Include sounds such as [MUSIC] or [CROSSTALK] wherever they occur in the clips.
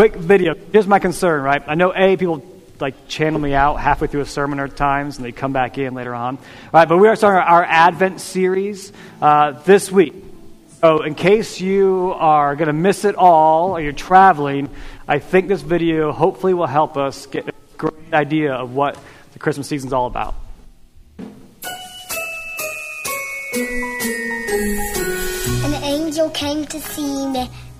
quick video. Here's my concern, right? I know A, people like channel me out halfway through a sermon at times and they come back in later on. All right, but we are starting our Advent series uh, this week. So, in case you are going to miss it all or you're traveling, I think this video hopefully will help us get a great idea of what the Christmas season is all about. An angel came to see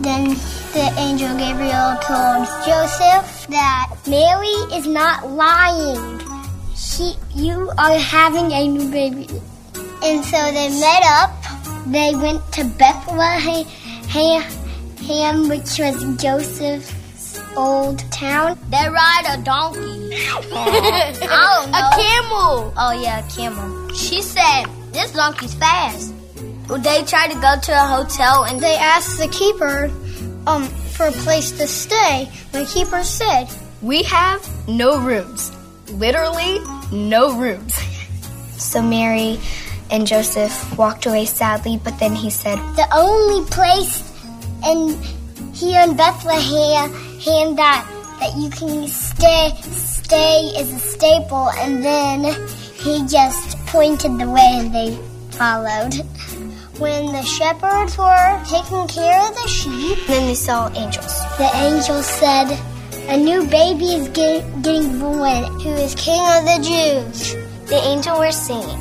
Then the angel Gabriel told Joseph that Mary is not lying. She, you are having a new baby. And so they met up. They went to Bethlehem, which was Joseph's old town. They ride a donkey. [LAUGHS] oh, A camel. Oh, yeah, a camel. She said, this donkey's fast. Well, they tried to go to a hotel and they asked the keeper, um, for a place to stay, the keeper said, We have no rooms. Literally, no rooms. [LAUGHS] so Mary and Joseph walked away sadly, but then he said, The only place in here in Bethlehem that that you can stay stay is a staple and then he just pointed the way and they followed when the shepherds were taking care of the sheep. Then they saw angels. The angel said, A new baby is get, getting born who is king of the Jews. The angel was singing.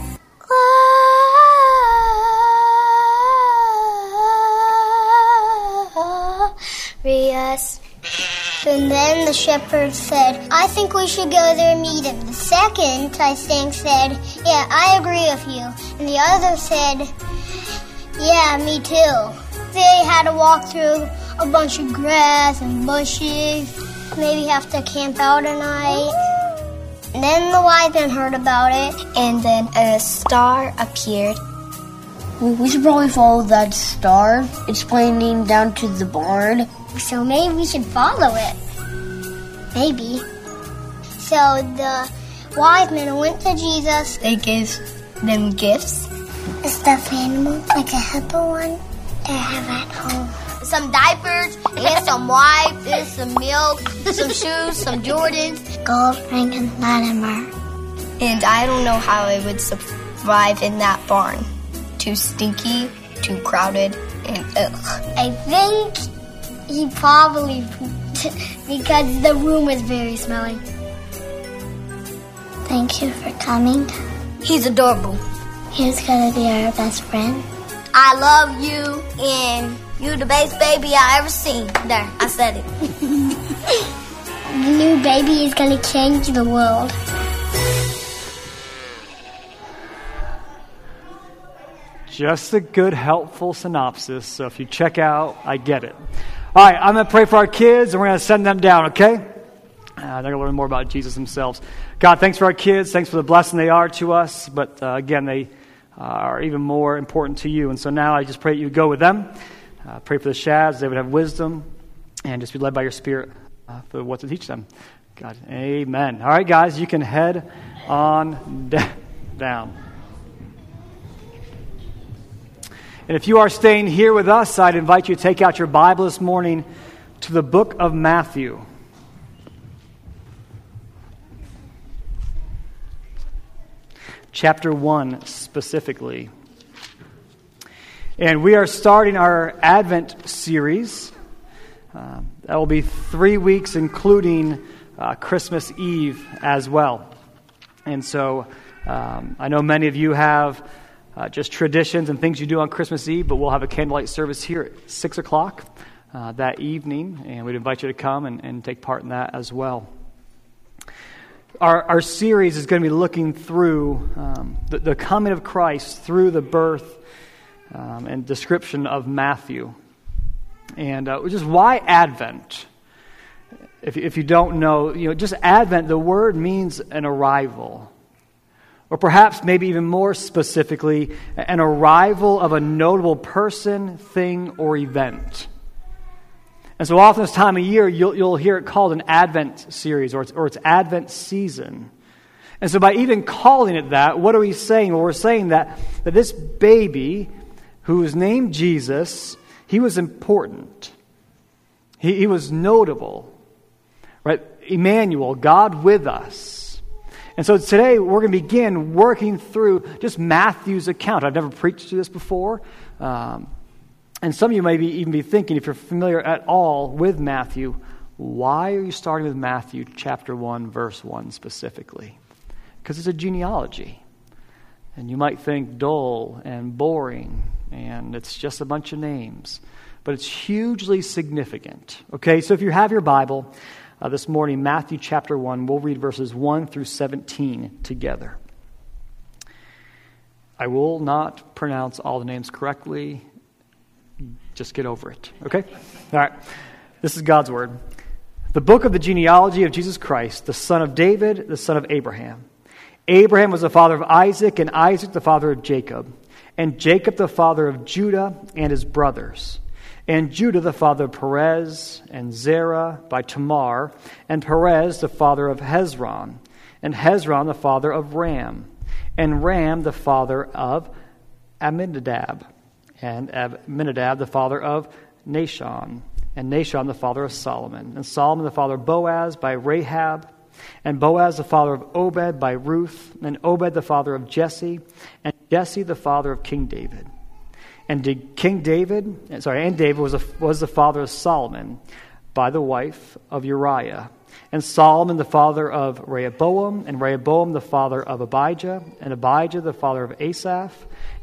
Glorious. And then the shepherd said, I think we should go there and meet him. The second, I think, said, Yeah, I agree with you. And the other said, yeah, me too. They had to walk through a bunch of grass and bushes. Maybe have to camp out a night. And then the wise men heard about it. And then a star appeared. We should probably follow that star. It's pointing down to the barn. So maybe we should follow it. Maybe. So the wise men went to Jesus. They gave them gifts a stuffed animal, like a hippo one, that I have at home. Some diapers, and some wipes, and some milk, some shoes, some Jordans. Gold, ring, and Latimer. And I don't know how I would survive in that barn. Too stinky, too crowded, and ugh. I think he probably pooped because the room was very smelly. Thank you for coming. He's adorable. He's gonna be our best friend. I love you, and you're the best baby I ever seen. There, I said it. [LAUGHS] the new baby is gonna change the world. Just a good, helpful synopsis. So if you check out, I get it. All right, I'm going to pray for our kids, and we're going to send them down, okay? Uh, they're going to learn more about Jesus themselves. God, thanks for our kids. Thanks for the blessing they are to us. But uh, again, they uh, are even more important to you. And so now I just pray that you go with them. Uh, pray for the Shads, they would have wisdom and just be led by your Spirit uh, for what to teach them. God, amen. All right, guys, you can head on down. And if you are staying here with us, I'd invite you to take out your Bible this morning to the book of Matthew. Chapter 1 specifically. And we are starting our Advent series. Uh, that will be three weeks, including uh, Christmas Eve as well. And so um, I know many of you have uh, just traditions and things you do on Christmas Eve, but we'll have a candlelight service here at 6 o'clock uh, that evening, and we'd invite you to come and, and take part in that as well. Our, our series is going to be looking through um, the, the, coming of Christ through the birth um, and description of Matthew. And uh, just why Advent? If, if you don't know, you know, just Advent, the word means an arrival. Or perhaps, maybe even more specifically, an arrival of a notable person, thing, or event. And so often this time of year, you'll, you'll hear it called an Advent series or it's, or it's Advent season. And so by even calling it that, what are we saying? Well, we're saying that, that this baby, who was named Jesus, he was important. He, he was notable. Right? Emmanuel, God with us. And so today we're going to begin working through just Matthew's account. I've never preached to this before. Um, and some of you may be, even be thinking, if you're familiar at all with Matthew, why are you starting with Matthew chapter 1, verse 1 specifically? Because it's a genealogy. And you might think dull and boring, and it's just a bunch of names. But it's hugely significant. Okay, so if you have your Bible uh, this morning, Matthew chapter 1, we'll read verses 1 through 17 together. I will not pronounce all the names correctly. Just get over it, okay? All right. This is God's word. The book of the genealogy of Jesus Christ, the son of David, the son of Abraham. Abraham was the father of Isaac, and Isaac the father of Jacob, and Jacob the father of Judah and his brothers, and Judah the father of Perez, and Zerah by Tamar, and Perez the father of Hezron, and Hezron the father of Ram, and Ram the father of Amminadab and Amminadab the father of Nahshon, and Nahshon the father of Salmon, and Salmon the father of Boaz by Rahab, and Boaz the father of Obed by Ruth, and Obed the father of Jesse, and Jesse the father of King David. And King David, sorry, and David was, a, was the father of Solomon by the wife of Uriah. And Solomon the father of Rehoboam, and Rehoboam the father of Abijah, and Abijah the father of Asaph,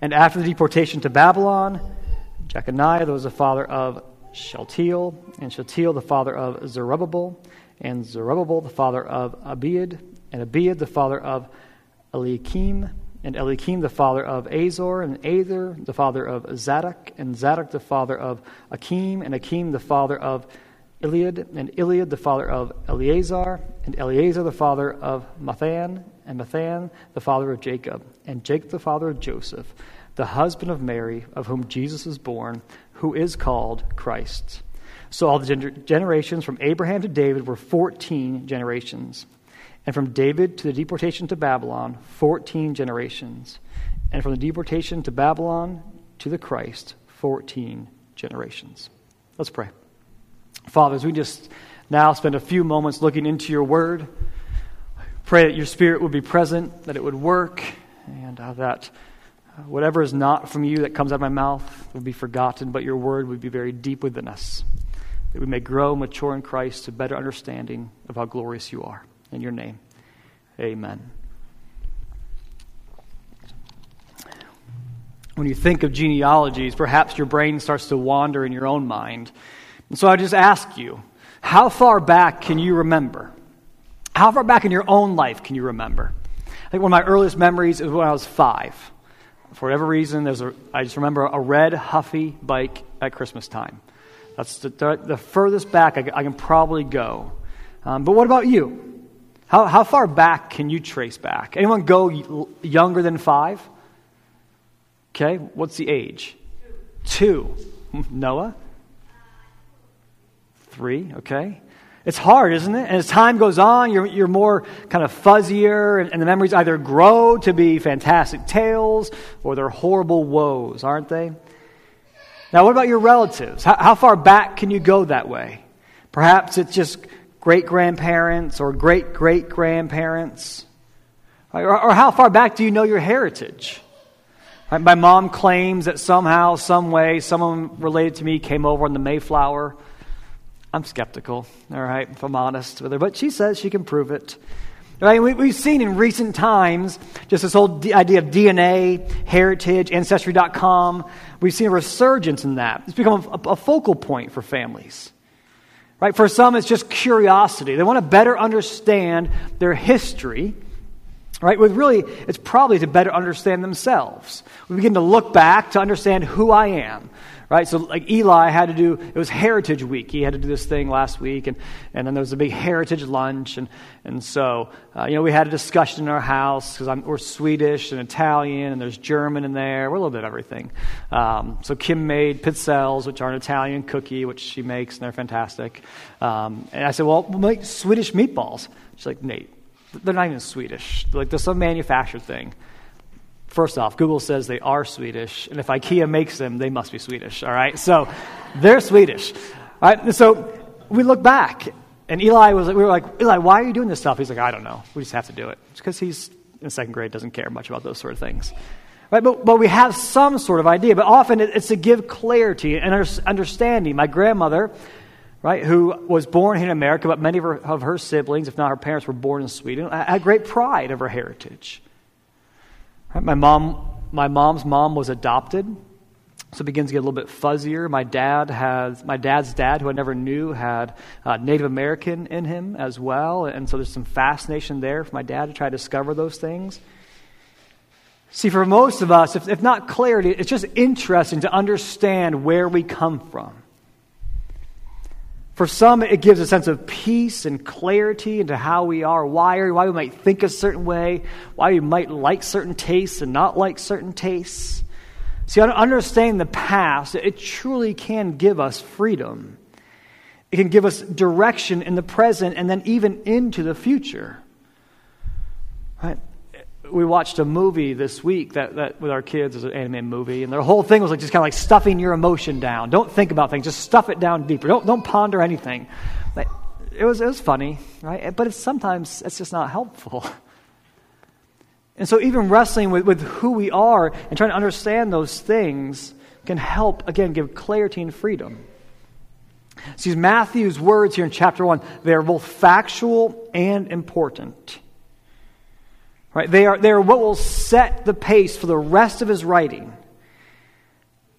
And after the deportation to Babylon, Jeconiah was the father of Shealtiel, and Shealtiel the father of Zerubbabel, and Zerubbabel the father of Abiud, and Abiud the father of Eliakim, and Eliakim the father of Azor, and Azor the father of Zadok, and Zadok the father of Achim, and Achim the father of Eliud, and Eliud the father of Eleazar, and Eleazar the father of Matthan, and Matthan the father of Jacob, and Jacob the father of Joseph, the husband of Mary, of whom Jesus was born, who is called Christ. So all the gener- generations from Abraham to David were 14 generations. And from David to the deportation to Babylon, 14 generations. And from the deportation to Babylon to the Christ, 14 generations. Let's pray. Fathers, we just now spend a few moments looking into your word, pray that your spirit would be present, that it would work, and uh, that uh, whatever is not from you that comes out of my mouth would be forgotten, but your word would be very deep within us, that we may grow mature in Christ to better understanding of how glorious you are. In your name, amen. When you think of genealogies, perhaps your brain starts to wander in your own mind and so I just ask you, how far back can you remember? How far back in your own life can you remember? I think one of my earliest memories is when I was five. For whatever reason, there's a, I just remember a red Huffy bike at Christmas time. That's the, the, the furthest back I, I, can probably go. Um, but what about you? How, how far back can you trace back? Anyone go younger than five? Okay, what's the age? Two. [LAUGHS] Noah? three, okay? It's hard, isn't it? And as time goes on, you're, you're more kind of fuzzier, and, and, the memories either grow to be fantastic tales or they're horrible woes, aren't they? Now, what about your relatives? How, how far back can you go that way? Perhaps it's just great grandparents or great great grandparents. Or, or, how far back do you know your heritage? Right? My mom claims that somehow, some way, someone related to me came over on the Mayflower I'm skeptical, all right, if I'm honest with her, but she says she can prove it. Right? We, have seen in recent times just this whole idea of DNA, heritage, ancestry.com. We've seen a resurgence in that. It's become a, a focal point for families. Right? For some, it's just curiosity. They want to better understand their history. Right? With really, it's probably to better understand themselves. We begin to look back to understand who I am right? So, like Eli had to do, it was Heritage Week. He had to do this thing last week, and, and then there was a big Heritage lunch. And, and so, uh, you know, we had a discussion in our house because we're Swedish and Italian, and there's German in there. We're a little bit of everything. Um, so, Kim made pizzelles, which are an Italian cookie, which she makes, and they're fantastic. Um, and I said, well, we'll make Swedish meatballs. She's like, Nate, they're not even Swedish. They're like, there's some manufactured thing. First off, Google says they are Swedish, and if IKEA makes them, they must be Swedish, all right? So they're Swedish. All right? So we look back, and Eli was like, we were like, Eli, why are you doing this stuff? He's like, I don't know. We just have to do it. It's because he's in second grade, doesn't care much about those sort of things. Right? But, but we have some sort of idea, but often it's to give clarity and understanding. My grandmother, right, who was born here in America, but many of her, of her siblings, if not her parents, were born in Sweden, had great pride of her heritage. My mom, my mom's mom was adopted, so it begins to get a little bit fuzzier. My dad has, my dad's dad, who I never knew, had uh, Native American in him as well, and so there's some fascination there for my dad to try to discover those things. See, for most of us, if, if not clarity, it's just interesting to understand where we come from. For some, it gives a sense of peace and clarity into how we are wired, why we might think a certain way, why we might like certain tastes and not like certain tastes. See, understanding the past, it truly can give us freedom. It can give us direction in the present and then even into the future. Right? We watched a movie this week that, that with our kids, is an anime movie, and the whole thing was like just kind of like stuffing your emotion down. Don't think about things, just stuff it down deeper. Don't, don't ponder anything. But it was, it was funny, right? But it's, sometimes it's just not helpful. [LAUGHS] And so, even wrestling with, with who we are and trying to understand those things can help, again, give clarity and freedom. See, Matthew's words here in chapter 1, they are both factual and important. Right? They, are, they are what will set the pace for the rest of his writing.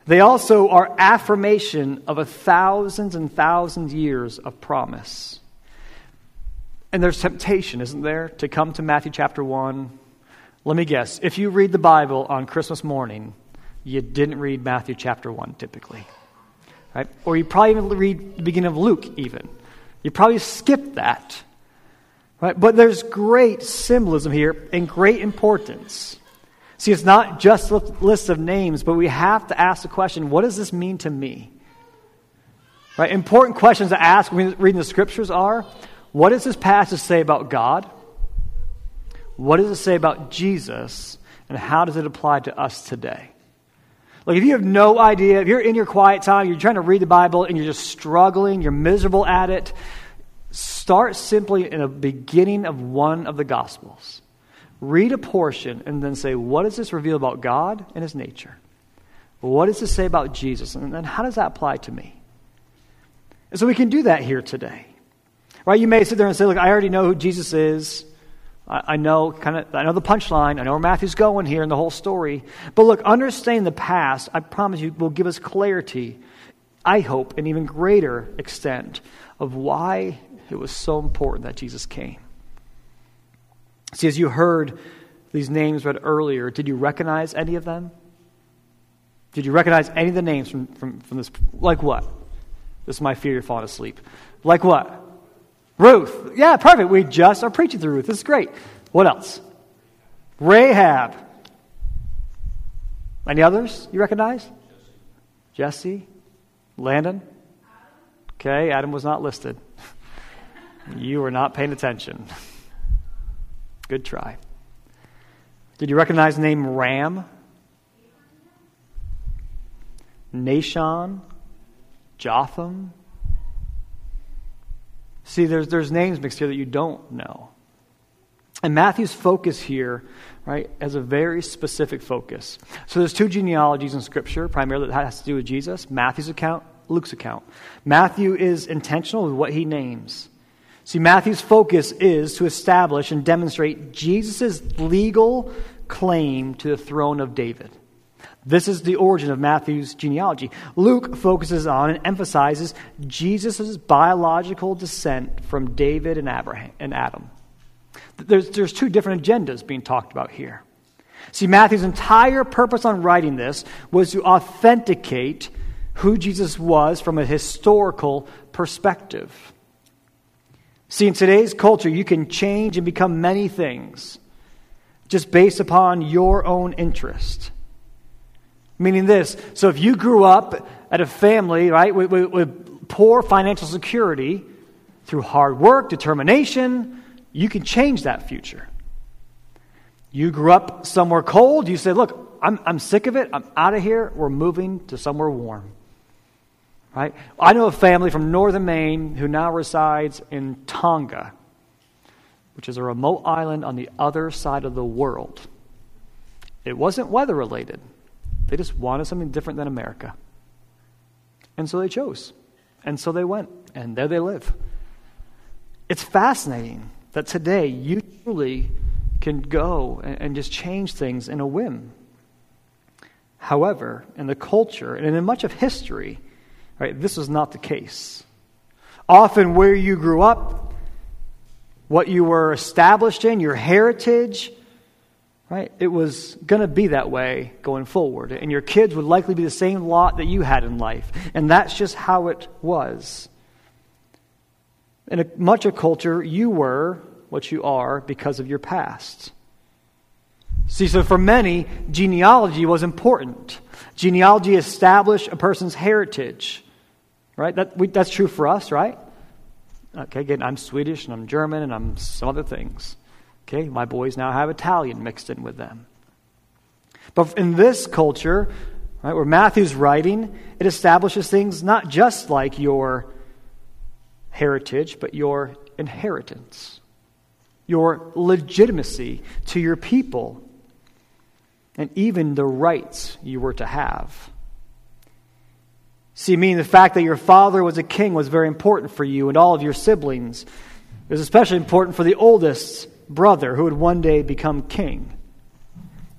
They also are affirmation of a thousands and thousands years of promise. And there's temptation, isn't there, to come to Matthew chapter 1. Let me guess. If you read the Bible on Christmas morning, you didn't read Matthew chapter 1 typically. Right? Or you probably even read the beginning of Luke, even. You probably skipped that. Right? But there's great symbolism here and great importance. See, it's not just a list of names, but we have to ask the question what does this mean to me? Right? Important questions to ask when reading the scriptures are what does this passage say about God? What does it say about Jesus? And how does it apply to us today? Like, if you have no idea, if you're in your quiet time, you're trying to read the Bible and you're just struggling, you're miserable at it, Start simply in the beginning of one of the Gospels. Read a portion and then say, what does this reveal about God and his nature? What does this say about Jesus? And then how does that apply to me? And so we can do that here today. Right? You may sit there and say, look, I already know who Jesus is. I, I know kind of I know the punchline. I know where Matthew's going here in the whole story. But look, understanding the past, I promise you, will give us clarity, I hope, an even greater extent of why it was so important that Jesus came. See, as you heard these names read earlier, did you recognize any of them? Did you recognize any of the names from, from, from this? Like what? This is my fear you're falling asleep. Like what? Ruth. Yeah, perfect. We just are preaching through Ruth. This is great. What else? Rahab. Any others you recognize? Jesse. Landon. Okay, Adam was not listed. You were not paying attention. Good try. Did you recognize the name Ram? Nahshon? Jotham? See, there's, there's names mixed here that you don't know. And Matthew's focus here, right, has a very specific focus. So there's two genealogies in Scripture, primarily that has to do with Jesus Matthew's account Luke's account. Matthew is intentional with what he names. See, Matthew's focus is to establish and demonstrate Jesus' legal claim to the throne of David. This is the origin of Matthew's genealogy. Luke focuses on and emphasizes Jesus' biological descent from David and, Abraham, and Adam. There's, there's two different agendas being talked about here. See, Matthew's entire purpose on writing this was to authenticate who Jesus was from a historical perspective. See, in today's culture, you can change and become many things just based upon your own interest. Meaning this so if you grew up at a family, right, with, with, with poor financial security, through hard work, determination, you can change that future. You grew up somewhere cold, you said, Look, I'm, I'm sick of it, I'm out of here, we're moving to somewhere warm. Right? I know a family from northern Maine who now resides in Tonga, which is a remote island on the other side of the world. It wasn't weather related, they just wanted something different than America. And so they chose. And so they went. And there they live. It's fascinating that today you truly can go and, just change things in a whim. However, in the culture and in much of history, Right? This was not the case. Often, where you grew up, what you were established in, your heritage, right? It was going to be that way going forward. And your kids would likely be the same lot that you had in life. And that's just how it was. In a, much of culture, you were what you are because of your past. See, so for many, genealogy was important. Genealogy established a person's heritage. Right? That, we, that's true for us, right? Okay, again, I'm Swedish and I'm German and I'm some other things. Okay, my boys now have Italian mixed in with them. But in this culture, right, where Matthew's writing, it establishes things not just like your heritage, but your inheritance, your legitimacy to your people, and even the rights you were to have. See, meaning the fact that your father was a king was very important for you and all of your siblings. It was especially important for the oldest brother who would one day become king.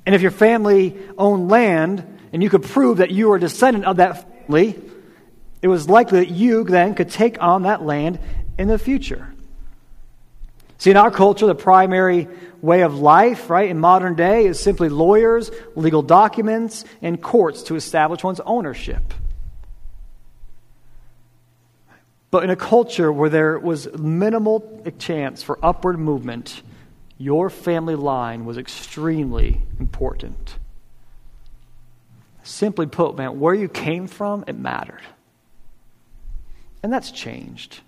And if your family owned land and you could prove that you were a descendant of that family, it was likely that you then could take on that land in the future. See, in our culture, the primary way of life, right, in modern day is simply lawyers, legal documents, and courts to establish one's ownership. But in a culture where there was minimal chance for upward movement, your family line was extremely important. Simply put, man, where you came from, it mattered. And that's changed.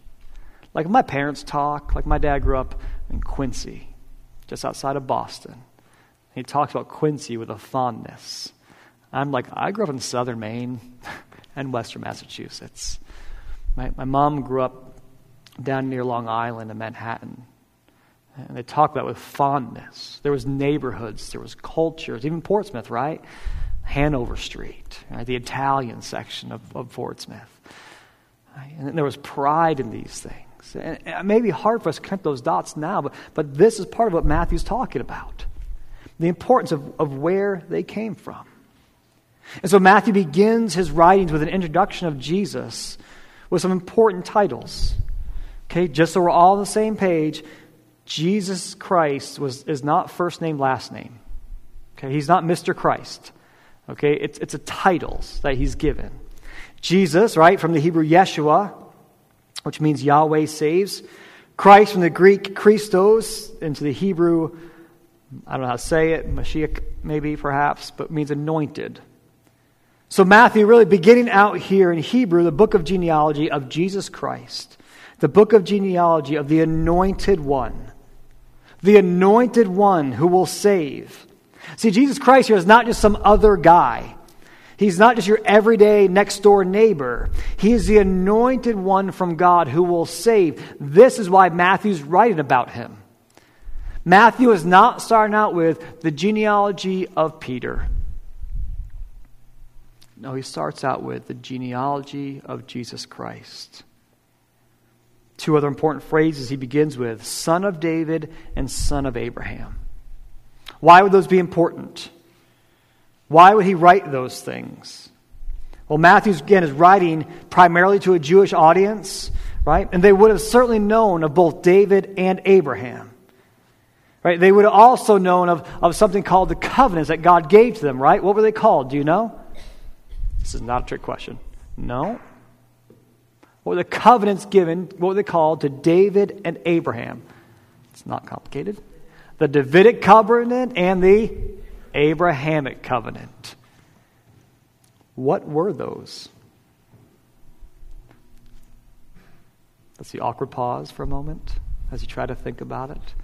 Like my parents talk, like my dad grew up in Quincy, just outside of Boston. He talks about Quincy with a fondness. I'm like, I grew up in southern Maine [LAUGHS] and western Massachusetts. My, my mom grew up down near Long Island in Manhattan. And they talk about with fondness. There was neighborhoods, there was cultures, even Portsmouth, right? Hanover Street, right? the Italian section of, of Portsmouth. And there was pride in these things. And it may be hard for us to connect those dots now, but, but this is part of what Matthew's talking about the importance of, of where they came from. And so Matthew begins his writings with an introduction of Jesus with some important titles. Okay, just so we're all on the same page, Jesus Christ was, is not first name, last name. Okay, he's not Mr. Christ. Okay, it's, it's a titles that he's given. Jesus, right, from the Hebrew Yeshua, which means Yahweh saves. Christ from the Greek Christos into the Hebrew, I don't know how to say it, Mashiach maybe perhaps, but means anointed. So, Matthew, really beginning out here in Hebrew, the book of genealogy of Jesus Christ, the book of genealogy of the anointed one, the anointed one who will save. See, Jesus Christ here is not just some other guy. He's not just your everyday next door neighbor. He is the anointed one from God who will save. This is why Matthew's writing about him. Matthew is not starting out with the genealogy of Peter. No, he starts out with the genealogy of Jesus Christ. Two other important phrases he begins with son of David and son of Abraham. Why would those be important? Why would he write those things? Well, Matthew, again, is writing primarily to a Jewish audience, right? And they would have certainly known of both David and Abraham. Right? They would have also known of, of something called the covenants that God gave to them, right? What were they called? Do you know? This is not a trick question. No. What were the covenants given? What were they called to David and Abraham? It's not complicated. The Davidic covenant and the Abrahamic covenant. What were those? Let's see, awkward pause for a moment as you try to think about it.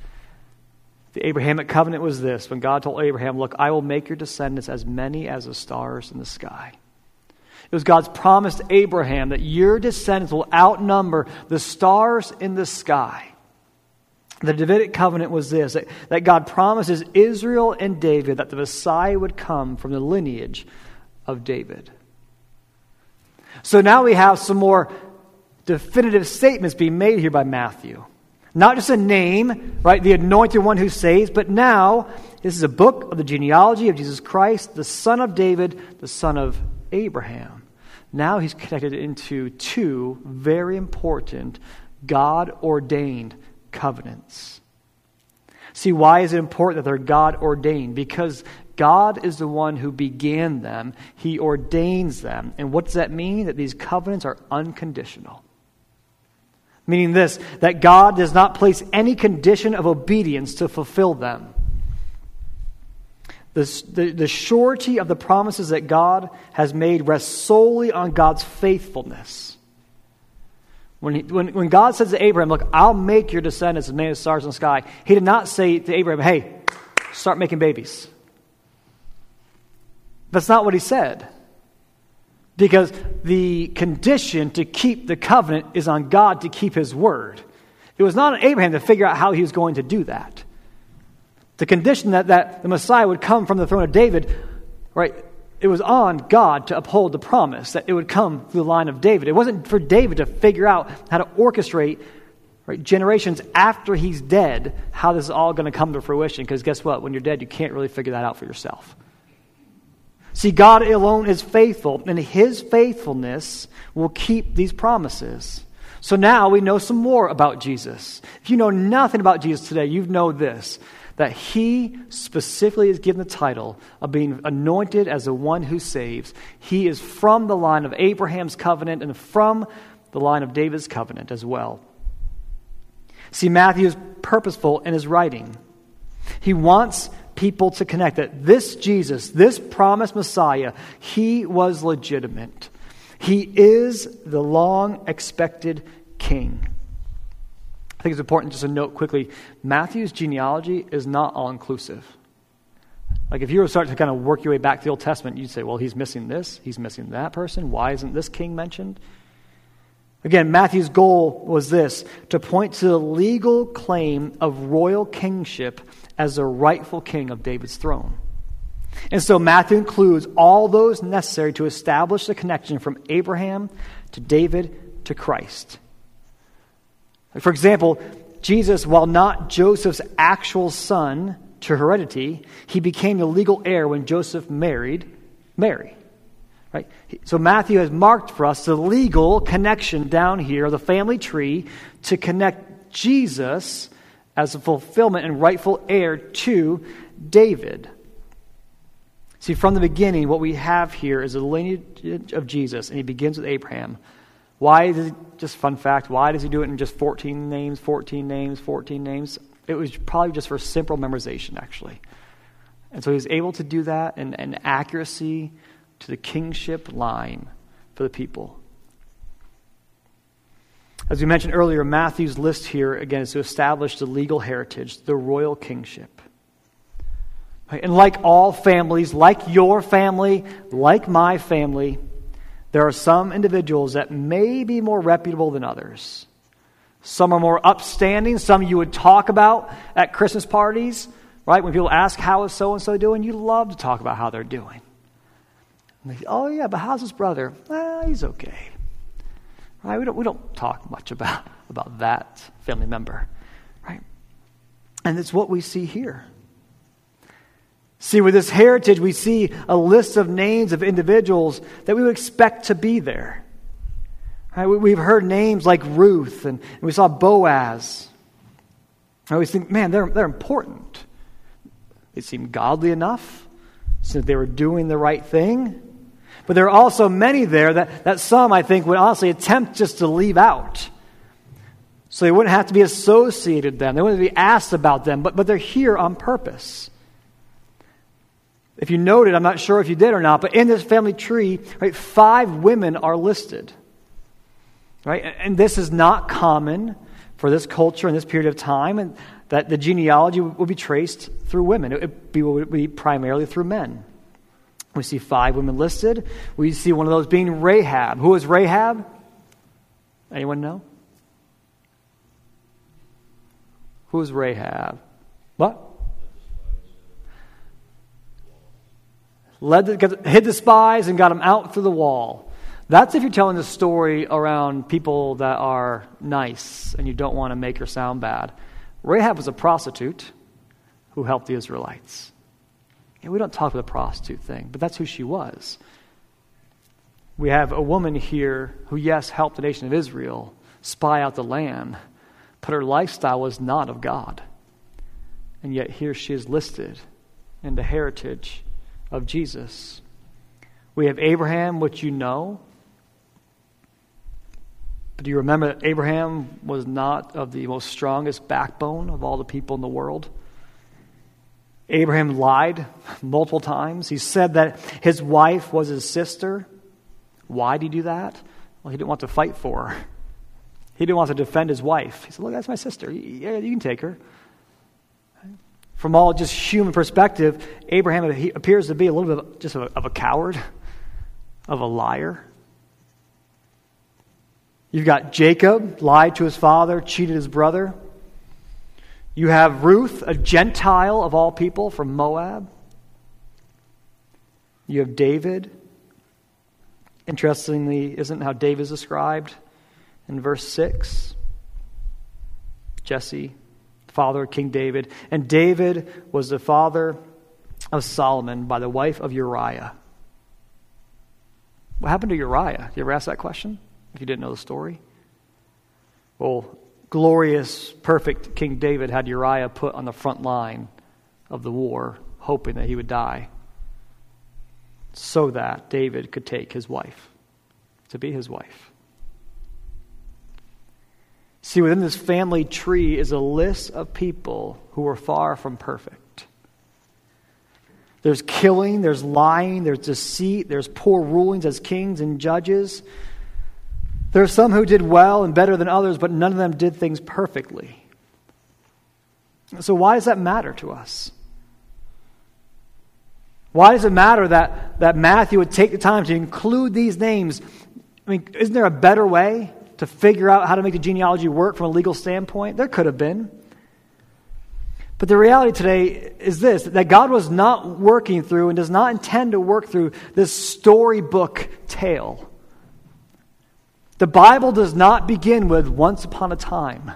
The Abrahamic covenant was this when God told Abraham, Look, I will make your descendants as many as the stars in the sky. It was God's promise to Abraham that your descendants will outnumber the stars in the sky. The Davidic covenant was this that, that God promises Israel and David that the Messiah would come from the lineage of David. So now we have some more definitive statements being made here by Matthew. Not just a name, right? The anointed one who saves, but now this is a book of the genealogy of Jesus Christ, the son of David, the son of Abraham. Now he's connected into two very important God ordained covenants. See, why is it important that they're God ordained? Because God is the one who began them, He ordains them. And what does that mean? That these covenants are unconditional. Meaning this, that God does not place any condition of obedience to fulfill them. The, the, the surety of the promises that God has made rests solely on God's faithfulness. When, he, when, when God says to Abraham, Look, I'll make your descendants as many as stars in the sky, he did not say to Abraham, Hey, start making babies. That's not what he said. Because the condition to keep the covenant is on God to keep his word. It was not on Abraham to figure out how he was going to do that. The condition that, that the Messiah would come from the throne of David, right, it was on God to uphold the promise that it would come through the line of David. It wasn't for David to figure out how to orchestrate right, generations after he's dead how this is all going to come to fruition. Because guess what? When you're dead, you can't really figure that out for yourself. See, God alone is faithful, and his faithfulness will keep these promises. So now we know some more about Jesus. If you know nothing about Jesus today, you know this that he specifically is given the title of being anointed as the one who saves. He is from the line of Abraham's covenant and from the line of David's covenant as well. See, Matthew is purposeful in his writing. He wants people to connect that this Jesus, this promised Messiah, he was legitimate. He is the long expected king. I think it's important just to note quickly Matthew's genealogy is not all inclusive. Like if you were to start to kind of work your way back to the Old Testament, you'd say, well, he's missing this, he's missing that person. Why isn't this king mentioned? Again, Matthew's goal was this to point to the legal claim of royal kingship as the rightful king of David's throne. And so Matthew includes all those necessary to establish the connection from Abraham to David to Christ. For example, Jesus, while not Joseph's actual son to heredity, he became the legal heir when Joseph married Mary. Right? So Matthew has marked for us the legal connection down here, the family tree, to connect Jesus as a fulfillment and rightful heir to David. See, from the beginning, what we have here is a lineage of Jesus, and he begins with Abraham. Why is it just fun fact, why does he do it in just 14 names, 14 names, 14 names? It was probably just for simple memorization, actually. And so he was able to do that and, and accuracy to the kingship line for the people. As we mentioned earlier, Matthew's list here, again, is to establish the legal heritage, the royal kingship. And like all families, like your family, like my family, there are some individuals that may be more reputable than others. Some are more upstanding. Some you would talk about at Christmas parties, right? When people ask, How is so and so doing? You love to talk about how they're doing. They, oh, yeah, but how's his brother? Well, he's okay. Right? We don't, we don't talk much about, about that family member. Right? And it's what we see here. See, with this heritage, we see a list of names of individuals that we would expect to be there. Right? We've heard names like Ruth, and, we saw Boaz. I always think, man, they're, they're important. They seem godly enough, since they were doing the right thing. But there are also many there that, that some, I think, would honestly attempt just to leave out. So they wouldn't have to be associated with them. They wouldn't be asked about them, but, but they're here on purpose. If you noted, I'm not sure if you did or not, but in this family tree, right, five women are listed. Right? And this is not common for this culture in this period of time, and that the genealogy will be traced through women. It would be primarily through men. We see five women listed. We see one of those being Rahab. Who is Rahab? Anyone know? Who is Rahab? What? Led the, hid the spies and got them out through the wall. That's if you're telling the story around people that are nice and you don't want to make her sound bad. Rahab was a prostitute who helped the Israelites. And we don't talk about the prostitute thing, but that's who she was. We have a woman here who, yes, helped the nation of Israel spy out the land, but her lifestyle was not of God. And yet here she is listed in the heritage of Jesus. We have Abraham, which you know. But do you remember that Abraham was not of the most strongest backbone of all the people in the world? Abraham lied [LAUGHS] multiple times. He said that his wife was his sister. Why did he do that? Well, he didn't want to fight for her. [LAUGHS] He didn't want to defend his wife. He said, Look, that's my sister. Yeah, you can take her. From all just human perspective, Abraham appears to be a little bit of, just of a, coward, of a liar. You've got Jacob, lied to his father, cheated his brother. You have Ruth, a Gentile of all people from Moab. You have David. Interestingly, isn't how David is described in verse 6? Jesse, father of King David. And David was the father of Solomon by the wife of Uriah. What happened to Uriah? You ever ask that question? If you didn't know the story? Well, glorious, perfect King David had Uriah put on the front line of the war, hoping that he would die, so that David could take his wife to be his wife. See, within this family tree is a list of people who are far from perfect. There's killing, there's lying, there's deceit, there's poor rulings as kings and judges. There are some who did well and better than others, but none of them did things perfectly. So, why does that matter to us? Why does it matter that, that Matthew would take the time to include these names? I mean, isn't there a better way? To figure out how to make the genealogy work from a legal standpoint? There could have been. But the reality today is this that God was not working through and does not intend to work through this storybook tale. The Bible does not begin with once upon a time.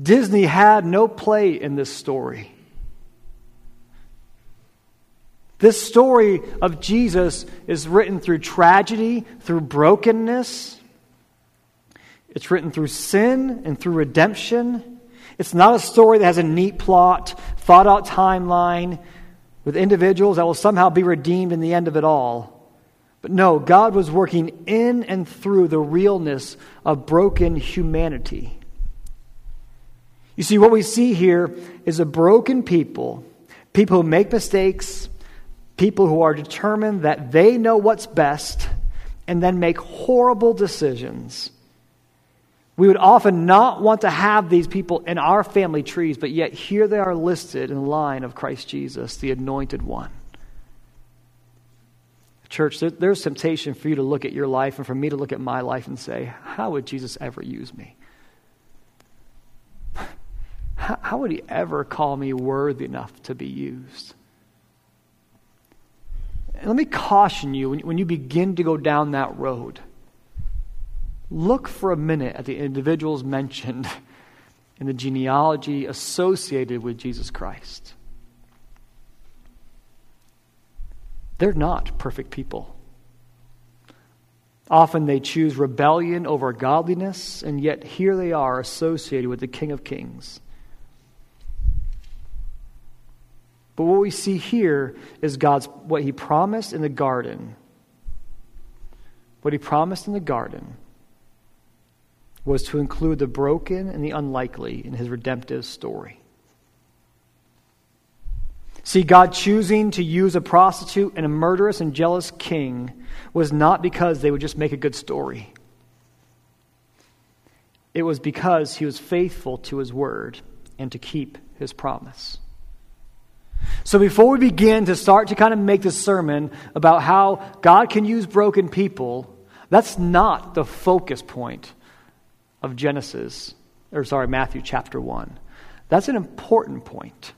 Disney had no play in this story. This story of Jesus is written through tragedy, through brokenness. It's written through sin and through redemption. It's not a story that has a neat plot, thought out timeline with individuals that will somehow be redeemed in the end of it all. But no, God was working in and through the realness of broken humanity. You see, what we see here is a broken people, people who make mistakes, People who are determined that they know what's best and then make horrible decisions. We would often not want to have these people in our family trees, but yet here they are listed in the line of Christ Jesus, the anointed one. Church, there's temptation for you to look at your life and for me to look at my life and say, How would Jesus ever use me? How would he ever call me worthy enough to be used? Let me caution you when, when you begin to go down that road, look for a minute at the individuals mentioned [LAUGHS] in the genealogy associated with Jesus Christ. They're not perfect people. Often they choose rebellion over godliness, and yet here they are associated with the King of Kings. But what we see here is God's what he promised in the garden. What he promised in the garden was to include the broken and the unlikely in his redemptive story. See, God choosing to use a prostitute and a murderous and jealous king was not because they would just make a good story. It was because he was faithful to his word and to keep his promise. So before we begin to start to kind of make this sermon about how God can use broken people, that's not the focus point of Genesis, or sorry, Matthew chapter 1. That's an important point.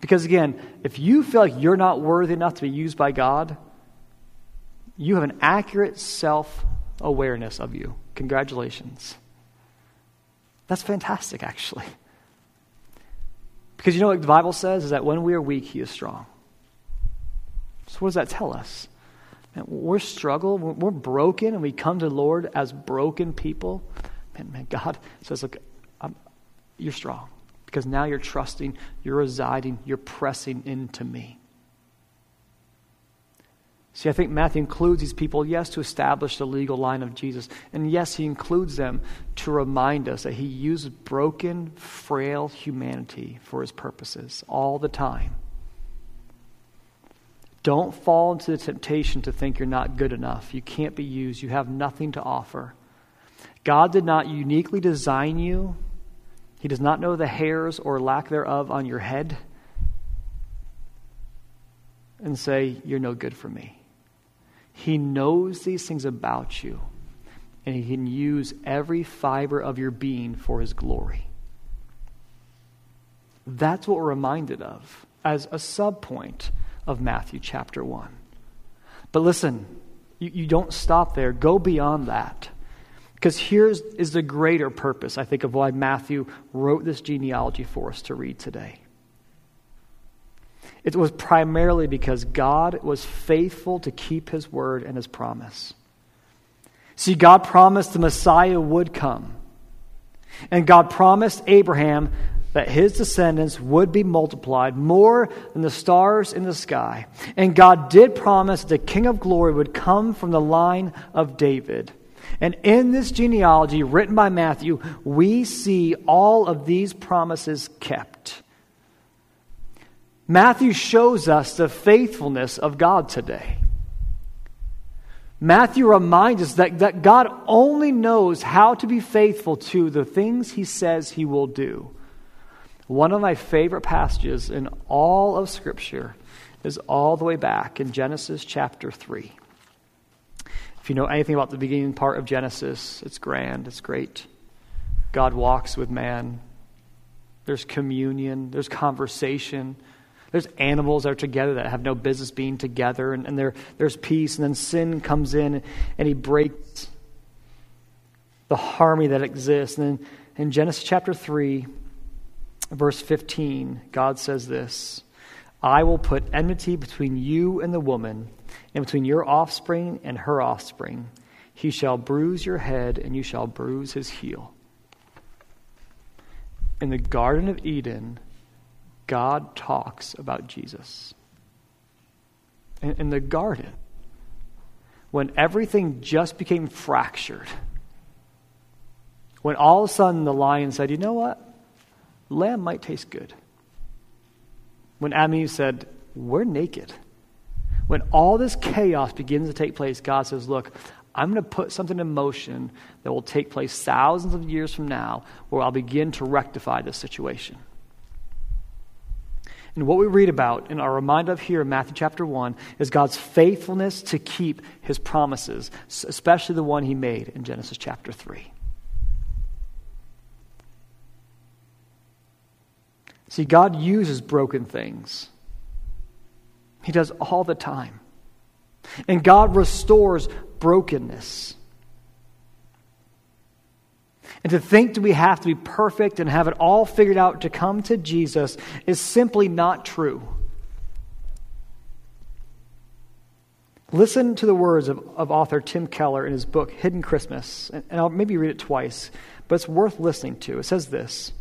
Because again, if you feel like you're not worthy enough to be used by God, you have an accurate self awareness of you. Congratulations. That's fantastic, actually. Because you know what the Bible says is that when we are weak, He is strong. So, what does that tell us? we're struggle, we're broken, and we come to the Lord as broken people. Man, man God says, Look, I'm, you're strong because now you're trusting, you're residing, you're pressing into me. See, I think Matthew includes these people, yes, to establish the legal line of Jesus. And yes, he includes them to remind us that he uses broken, frail humanity for his purposes all the time. Don't fall into the temptation to think you're not good enough. You can't be used. You have nothing to offer. God did not uniquely design you, He does not know the hairs or lack thereof on your head and say, You're no good for me. He knows these things about you, and He can use every fiber of your being for His glory. That's what we're reminded of as a subpoint of Matthew chapter 1. But listen, you, you don't stop there. Go beyond that. Because here's the greater purpose, I think, of why Matthew wrote this genealogy for us to read today. It was primarily because God was faithful to keep his word and his promise. See, God promised the Messiah would come. And God promised Abraham that his descendants would be multiplied more than the stars in the sky. And God did promise the King of glory would come from the line of David. And in this genealogy written by Matthew, we see all of these promises kept. Matthew shows us the faithfulness of God today. Matthew reminds us that, that God only knows how to be faithful to the things he says he will do. One of my favorite passages in all of Scripture is all the way back in Genesis chapter 3. If you know anything about the beginning part of Genesis, it's grand, it's great. God walks with man, there's communion, there's conversation. There's animals that are together that have no business being together, and, and there, there's peace, and then sin comes in and he breaks the harmony that exists. And then in Genesis chapter 3, verse 15, God says this I will put enmity between you and the woman, and between your offspring and her offspring. He shall bruise your head, and you shall bruise his heel. In the Garden of Eden, God talks about Jesus. In, in the garden, when everything just became fractured, when all of a sudden the lion said, You know what? Lamb might taste good. When Adam and Eve said, We're naked. When all this chaos begins to take place, God says, Look, I'm going to put something in motion that will take place thousands of years from now where I'll begin to rectify this situation. And what we read about and are reminded of here in Matthew chapter 1 is God's faithfulness to keep his promises, especially the one he made in Genesis chapter 3. See, God uses broken things, He does all the time. And God restores brokenness. And to think that we have to be perfect and have it all figured out to come to Jesus is simply not true. Listen to the words of, of author Tim Keller in his book, Hidden Christmas. And, and I'll maybe read it twice, but it's worth listening to. It says this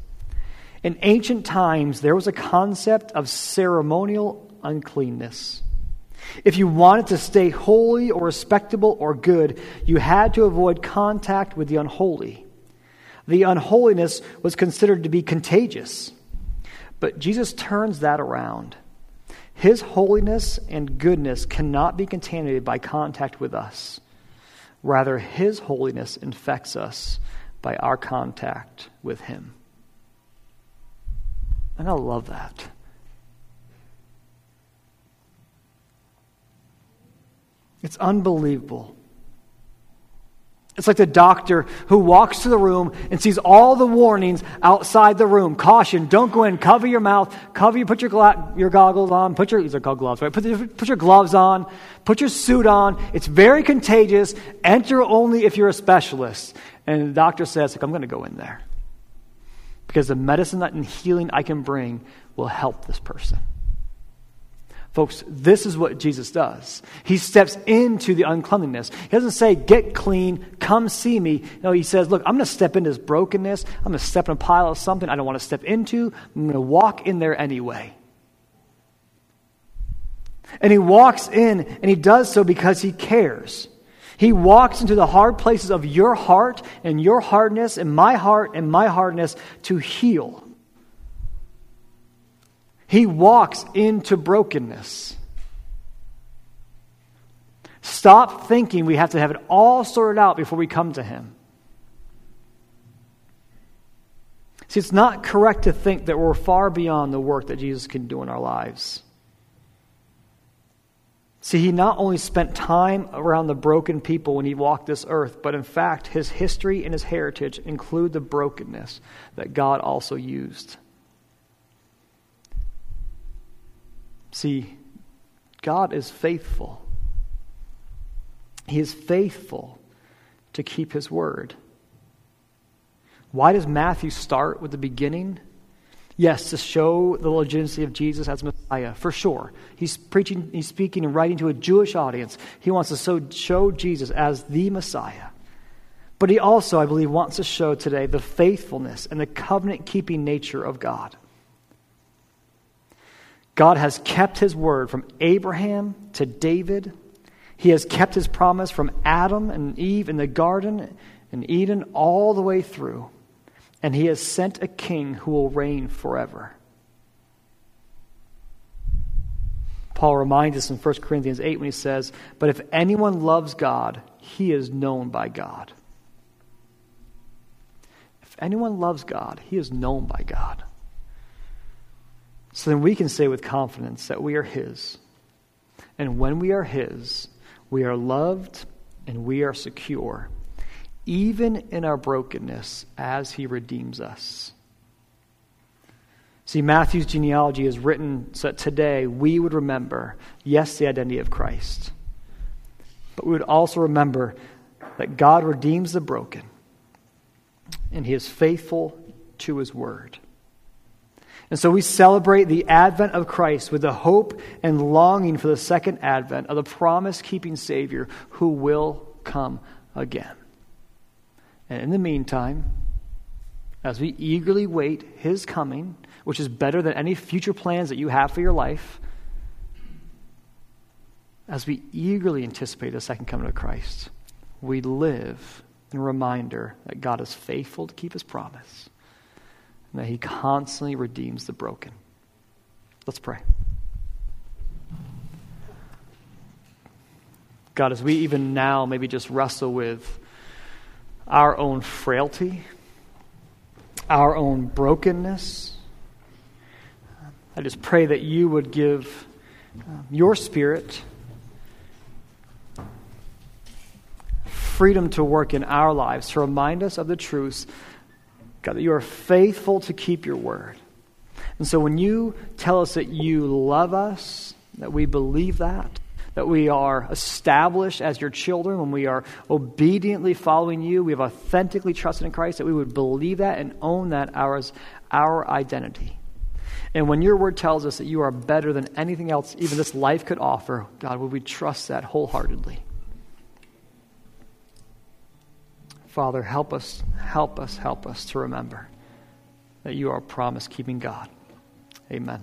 In ancient times, there was a concept of ceremonial uncleanness. If you wanted to stay holy or respectable or good, you had to avoid contact with the unholy. The unholiness was considered to be contagious. But Jesus turns that around. His holiness and goodness cannot be contaminated by contact with us. Rather, His holiness infects us by our contact with Him. And I love that. It's unbelievable it's like the doctor who walks to the room and sees all the warnings outside the room. Caution, don't go in, cover your mouth, cover your, put your, gla- your goggles on, put your, these are called gloves, right? Put, put your gloves on, put your suit on. It's very contagious. Enter only if you're a specialist. And the doctor says, like, I'm going to go in there. Because the medicine that and healing I can bring will help this person. Folks, this is what Jesus does. He steps into the uncleanliness. He doesn't say, get clean, come see me. No, he says, look, I'm going to step into this brokenness. I'm going to step in a pile of something I don't want to step into. I'm going to walk in there anyway. And he walks in, and he does so because he cares. He walks into the hard places of your heart and your hardness and my heart and my hardness to heal. He walks into brokenness. Stop thinking we have to have it all sorted out before we come to Him. See, it's not correct to think that we're far beyond the work that Jesus can do in our lives. See, he not only spent time around the broken people when he walked this earth, but in fact, his history and his heritage include the brokenness that God also used. See, God is faithful. He is faithful to keep his word. Why does Matthew start with the beginning? Yes, to show the legitimacy of Jesus as Messiah, for sure. He's preaching, he's speaking and writing to a Jewish audience. He wants to so, show Jesus as the Messiah. But he also, I believe, wants to show today the faithfulness and the covenant keeping nature of God. God has kept his word from Abraham to David. He has kept his promise from Adam and Eve in the garden and Eden all the way through. And he has sent a king who will reign forever. Paul reminds us in 1 Corinthians 8 when he says, But if anyone loves God, he is known by God. If anyone loves God, he is known by God. So then we can say with confidence that we are His. And when we are His, we are loved and we are secure, even in our brokenness as He redeems us. See, Matthew's genealogy is written so that today we would remember, yes, the identity of Christ, but we would also remember that God redeems the broken and He is faithful to His word. And so we celebrate the advent of Christ with the hope and longing for the second advent of the promise keeping Savior who will come again. And in the meantime, as we eagerly wait his coming, which is better than any future plans that you have for your life, as we eagerly anticipate the second coming of Christ, we live in reminder that God is faithful to keep his promise and that He constantly redeems the broken. Let's pray. God, as we even now maybe just wrestle with our own frailty, our own brokenness, I just pray that you would give um, your spirit freedom to work in our lives, to remind us of the truths God, that you are faithful to keep your word. And so when you tell us that you love us, that we believe that, that we are established as your children, when we are obediently following you, we have authentically trusted in Christ, that we would believe that and own that as our identity. And when your word tells us that you are better than anything else, even this life could offer, God, would we trust that wholeheartedly? Father, help us, help us, help us to remember that you are a promise keeping God. Amen.